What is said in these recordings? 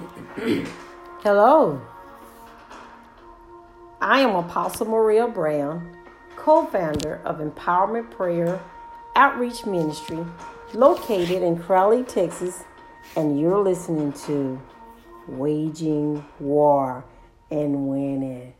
Hello. I am Apostle Maria Brown, co founder of Empowerment Prayer Outreach Ministry, located in Crowley, Texas, and you're listening to Waging War and Winning.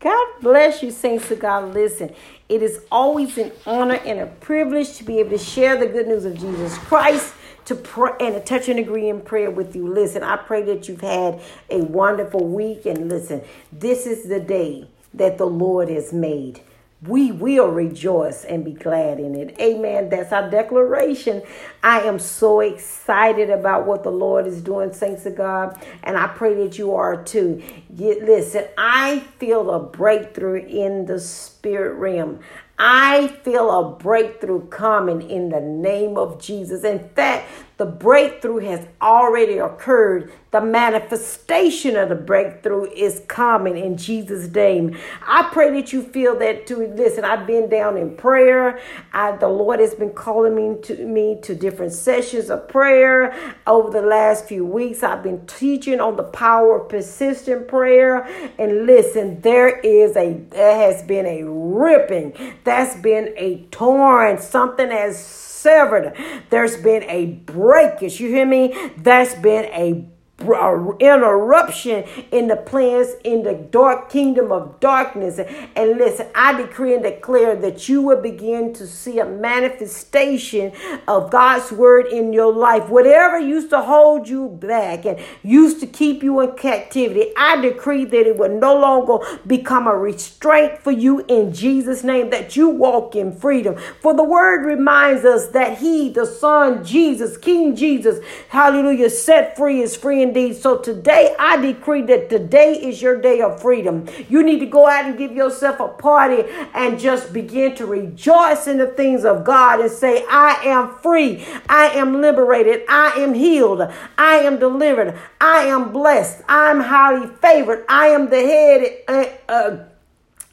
God bless you, saints of God. Listen, it is always an honor and a privilege to be able to share the good news of Jesus Christ to pray and to touch and agree in prayer with you. Listen, I pray that you've had a wonderful week. And listen, this is the day that the Lord has made. We will rejoice and be glad in it. Amen. That's our declaration. I am so excited about what the Lord is doing, saints of God. And I pray that you are too. Get, listen, I feel a breakthrough in the spirit realm. I feel a breakthrough coming in the name of Jesus. In fact, the breakthrough has already occurred. The manifestation of the breakthrough is coming in Jesus' name. I pray that you feel that too. Listen, I've been down in prayer. I, the Lord has been calling me to me to different sessions of prayer over the last few weeks. I've been teaching on the power of persistent prayer. And listen, there is a there has been a ripping. That's been a torn. Something has severed. There's been a breakage. You hear me? That's been a Uh, interruption in the plans in the dark kingdom of darkness. And listen, I decree and declare that you will begin to see a manifestation of God's word in your life. Whatever used to hold you back and used to keep you in captivity, I decree that it will no longer become a restraint for you in Jesus' name, that you walk in freedom. For the word reminds us that He, the Son, Jesus, King Jesus, hallelujah, set free is free indeed. So today I decree that today is your day of freedom. You need to go out and give yourself a party and just begin to rejoice in the things of God and say, I am free. I am liberated. I am healed. I am delivered. I am blessed. I am highly favored. I am the head. Uh, uh,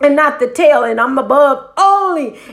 and not the tail, and I'm above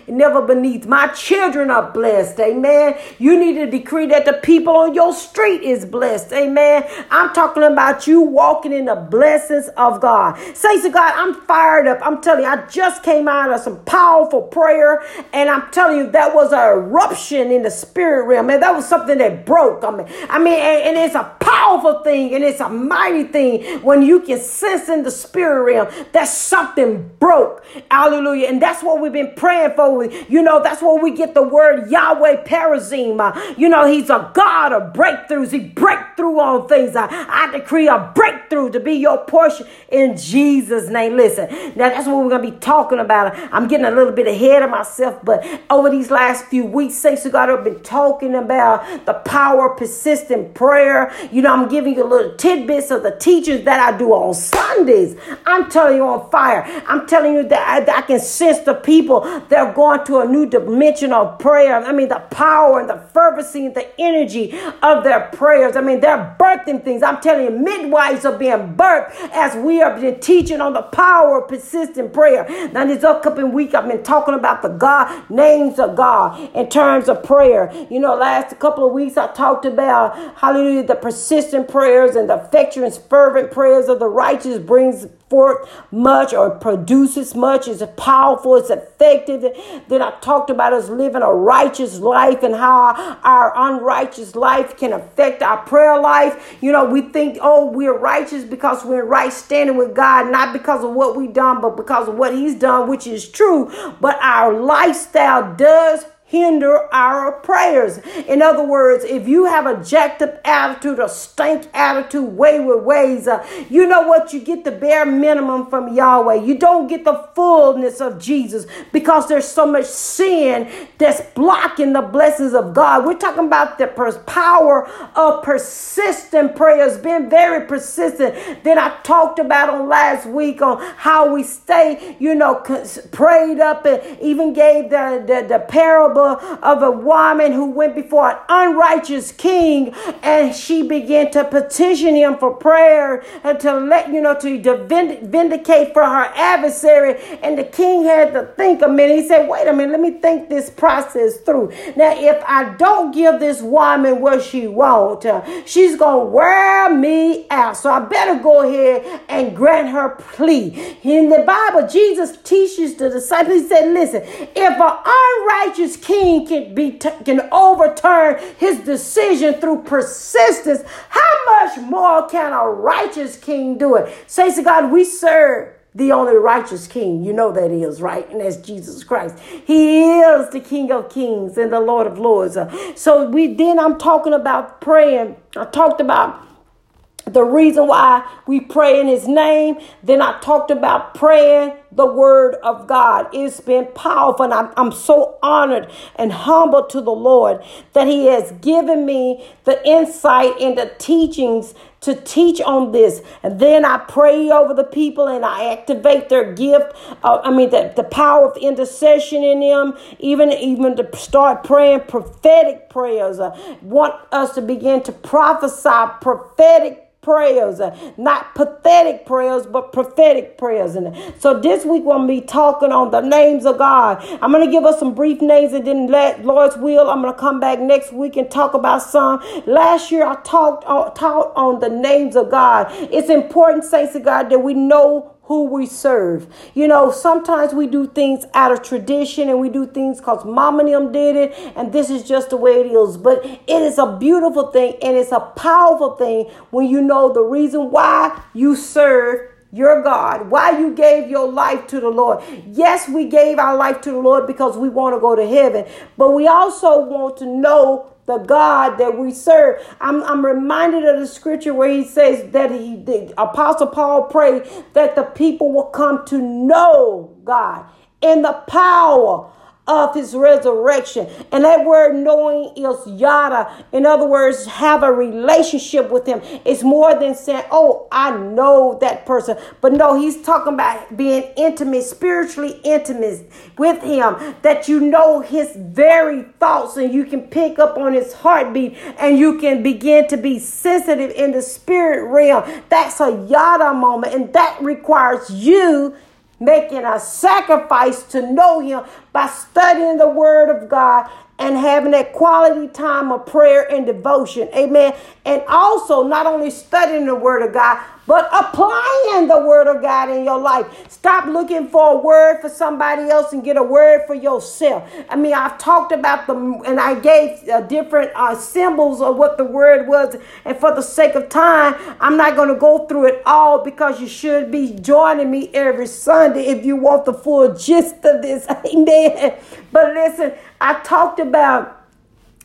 never beneath. My children are blessed, amen. You need to decree that the people on your street is blessed, amen. I'm talking about you walking in the blessings of God. Say to God, I'm fired up. I'm telling you, I just came out of some powerful prayer, and I'm telling you, that was an eruption in the spirit realm, man. That was something that broke. I mean, I mean, and, and it's a powerful thing, and it's a mighty thing when you can sense in the spirit realm that something broke. Hallelujah. And that's what we've been praying for. You know, that's where we get the word Yahweh Perazim. Uh, you know, he's a God of breakthroughs. He break through on things. I, I decree a breakthrough to be your portion in Jesus' name. Listen, now that's what we're going to be talking about. I'm getting a little bit ahead of myself, but over these last few weeks, saints of God have been talking about the power of persistent prayer. You know, I'm giving you little tidbits of the teachings that I do on Sundays. I'm telling you on fire. I'm telling telling you that I, that I can sense the people that are going to a new dimension of prayer. I mean, the power and the fervency and the energy of their prayers. I mean, they're birthing things. I'm telling you, midwives are being birthed as we are been teaching on the power of persistent prayer. Now, this upcoming week, I've been talking about the God names of God in terms of prayer. You know, last couple of weeks, I talked about hallelujah, the persistent prayers and the effectual fervent prayers of the righteous brings forth much or produces much, is powerful, it's effective. Then I talked about us living a righteous life and how our unrighteous life can affect our prayer life. You know, we think, oh, we're righteous because we're right standing with God, not because of what we've done, but because of what He's done, which is true. But our lifestyle does hinder our prayers. In other words, if you have a jacked up attitude, a stank attitude, wayward ways, uh, you know what? You get the bare minimum from Yahweh. You don't get the fullness of Jesus because there's so much sin that's blocking the blessings of God. We're talking about the power of persistent prayers, being very persistent. Then I talked about on last week on how we stay, you know, prayed up and even gave the, the, the parable of a woman who went before an unrighteous king and she began to petition him for prayer and to let you know to vindicate for her adversary. And the king had to think a minute. He said, Wait a minute, let me think this process through. Now, if I don't give this woman what she wants, uh, she's going to wear me out. So I better go ahead and grant her plea. In the Bible, Jesus teaches the disciples, he said, Listen, if an unrighteous king can be t- can overturn his decision through persistence, how much more can a righteous king do it? Says to God, we serve the only righteous king. You know that is, right? And that's Jesus Christ. He is the King of Kings and the Lord of Lords. Uh, so we then I'm talking about praying. I talked about the reason why we pray in his name. Then I talked about praying the word of God. It's been powerful. And I'm, I'm so honored and humbled to the Lord that he has given me the insight into teachings to teach on this. And then I pray over the people and I activate their gift. Uh, I mean, the, the power of intercession in them, even, even to start praying prophetic prayers. I uh, want us to begin to prophesy prophetic prayers, uh, not pathetic prayers, but prophetic prayers. And so this week we'll be talking on the names of God. I'm going to give us some brief names and then let Lord's will. I'm going to come back next week and talk about some. Last year I talked, uh, taught on the names of God. It's important, saints of God, that we know who we serve. You know, sometimes we do things out of tradition and we do things because mom and them did it, and this is just the way it is. But it is a beautiful thing and it's a powerful thing when you know the reason why you serve your God, why you gave your life to the Lord. Yes, we gave our life to the Lord because we want to go to heaven, but we also want to know the God that we serve. I'm, I'm reminded of the scripture where he says that he, the Apostle Paul prayed that the people will come to know God in the power of his resurrection. And that word knowing is yada. In other words, have a relationship with him. It's more than saying, oh, I know that person. But no, he's talking about being intimate, spiritually intimate with him, that you know his very thoughts and you can pick up on his heartbeat and you can begin to be sensitive in the spirit realm. That's a yada moment. And that requires you making a sacrifice to know Him by studying the Word of God and having that quality time of prayer and devotion. Amen. And also, not only studying the Word of God, but applying the word of God in your life. Stop looking for a word for somebody else and get a word for yourself. I mean, I've talked about them and I gave uh, different uh, symbols of what the word was. And for the sake of time, I'm not going to go through it all because you should be joining me every Sunday if you want the full gist of this. Amen. But listen, I talked about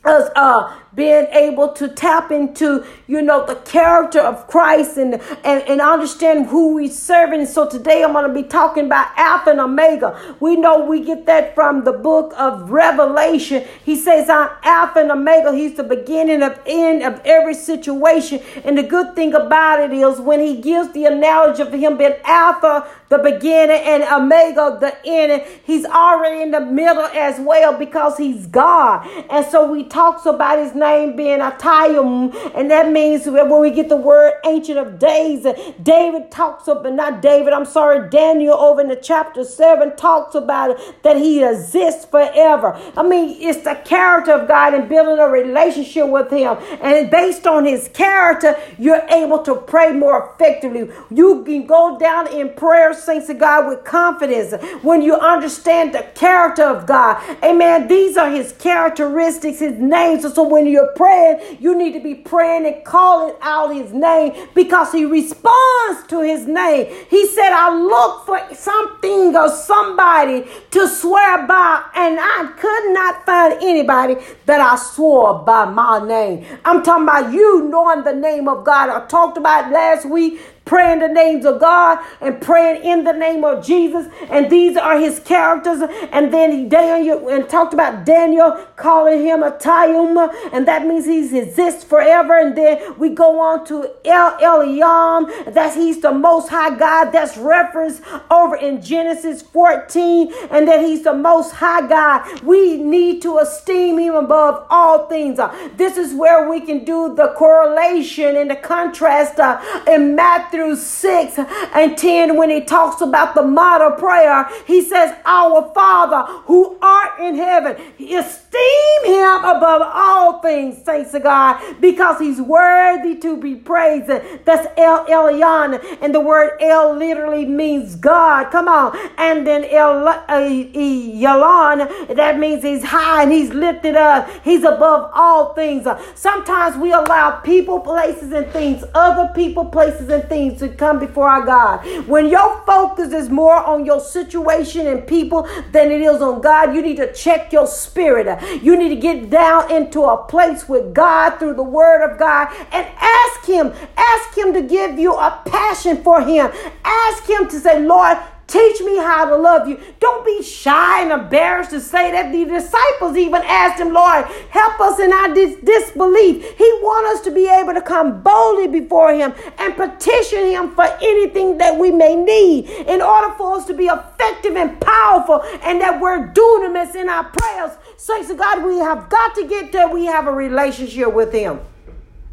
us uh being able to tap into, you know, the character of Christ and, and, and understand who we serving. So today I'm going to be talking about Alpha and Omega. We know we get that from the book of Revelation. He says, I'm Alpha and Omega. He's the beginning of end of every situation. And the good thing about it is when he gives the analogy of him being Alpha, the beginning, and Omega, the end, he's already in the middle as well because he's God. And so he talks about his name name being Atayim, and that means when we get the word Ancient of Days, David talks about, not David, I'm sorry, Daniel over in the chapter 7 talks about it, that he exists forever. I mean, it's the character of God and building a relationship with him. And based on his character, you're able to pray more effectively. You can go down in prayer, saints of God, with confidence when you understand the character of God. Amen. These are his characteristics, his names. So when you you're praying, you need to be praying and calling out his name because he responds to his name. He said, I look for something or somebody to swear by, and I could not find anybody that I swore by my name. I'm talking about you knowing the name of God. I talked about last week praying the names of God and praying in the name of Jesus. And these are his characters. And then Daniel and talked about Daniel calling him a Tayum, and that means he exists forever. And then we go on to El Elyon, that he's the most high God. That's referenced over in Genesis 14, and that he's the most high God. We need to esteem him above all things. Uh, this is where we can do the correlation and the contrast uh, in Matthew 6 and 10 when he talks about the model prayer. He says, Our Father who art in heaven, esteem him above all things, saints of God, because he's worthy to be praised. That's El Elyon, and the word El literally means God. Come on. And then El uh, Yalon, that means he's high and he's lifted up. He's above all things. Sometimes we allow people, places, and things, other people, places, and things to come before our God. When your focus is more on your situation and people than it is on God, you need to check your spirit. You need to get down into a place with God through the word of God and ask Him, ask Him to give you a passion for Him. Ask Him to say, Lord, Teach me how to love you. Don't be shy and embarrassed to say that. The disciples even asked him, Lord, help us in our dis- disbelief. He wants us to be able to come boldly before him and petition him for anything that we may need in order for us to be effective and powerful and that we're dunamis in our prayers. Saints of God, we have got to get there. We have a relationship with him.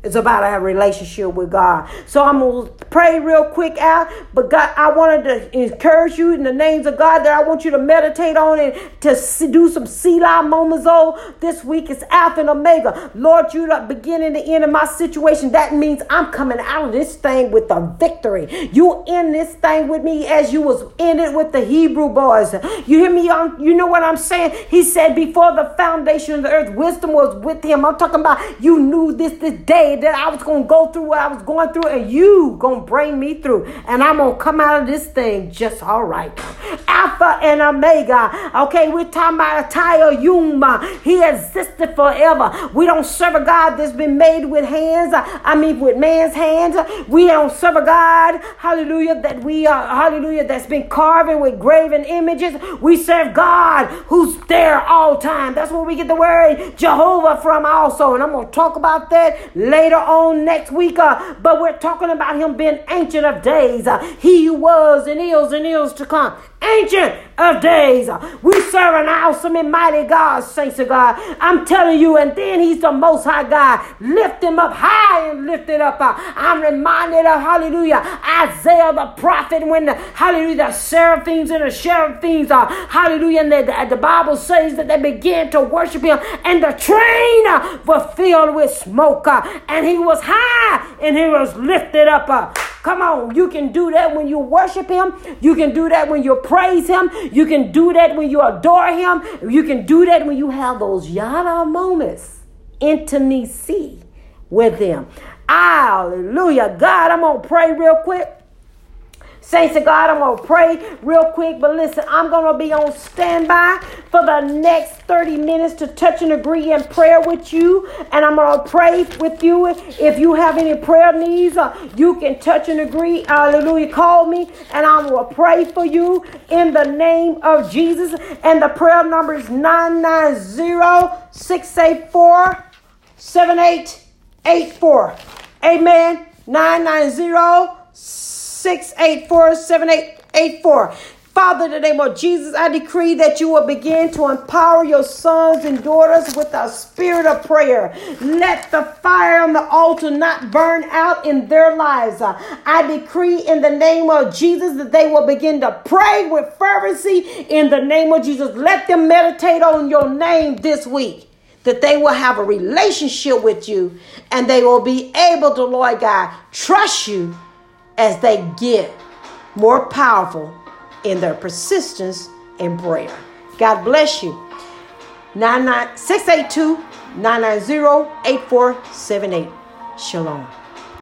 It's about our relationship with God. So I'm going to pray real quick out. But God, I wanted to encourage you in the names of God that I want you to meditate on and to do some Selah moments. Oh, this week is Alpha and Omega. Lord, you the beginning the end of my situation. That means I'm coming out of this thing with a victory. You in this thing with me as you was in it with the Hebrew boys. You hear me? On, you know what I'm saying? He said before the foundation of the earth, wisdom was with him. I'm talking about you knew this this day that I was going to go through what I was going through, and you going to bring me through. And I'm going to come out of this thing just all right. Alpha and Omega. Okay, we're talking about Ataya Yuma. He existed forever. We don't serve a God that's been made with hands. I mean, with man's hands. We don't serve a God, hallelujah, that we are, hallelujah, that's been carving with graven images. We serve God who's there all time. That's where we get the word Jehovah from also. And I'm going to talk about that later later on next week. Uh, but we're talking about him being ancient of days. Uh, he was and is and is to come ancient of days. We serve an awesome and mighty God, saints of God. I'm telling you, and then he's the most high God. Lift him up high and lift it up. I'm reminded of hallelujah, Isaiah the prophet when the hallelujah, the seraphims and the seraphims are hallelujah, and the, the Bible says that they began to worship him, and the train was filled with smoke, uh, and he was high and he was lifted up. Uh. Come on, you can do that when you worship Him. You can do that when you praise Him. You can do that when you adore Him. You can do that when you have those yada moments, intimacy with Him. Hallelujah. God, I'm going to pray real quick. Saints of God, I'm going to pray real quick, but listen, I'm going to be on standby for the next 30 minutes to touch and agree in prayer with you. And I'm going to pray with you. If you have any prayer needs, uh, you can touch and agree. Hallelujah. Call me and I will pray for you in the name of Jesus. And the prayer number is 990 684 7884. Amen. 990 684 7884. Father, in the name of Jesus, I decree that you will begin to empower your sons and daughters with a spirit of prayer. Let the fire on the altar not burn out in their lives. I decree in the name of Jesus that they will begin to pray with fervency in the name of Jesus. Let them meditate on your name this week that they will have a relationship with you and they will be able to, Lord God, trust you as they get more powerful in their persistence in prayer. God bless you. 682 990 8478. Shalom.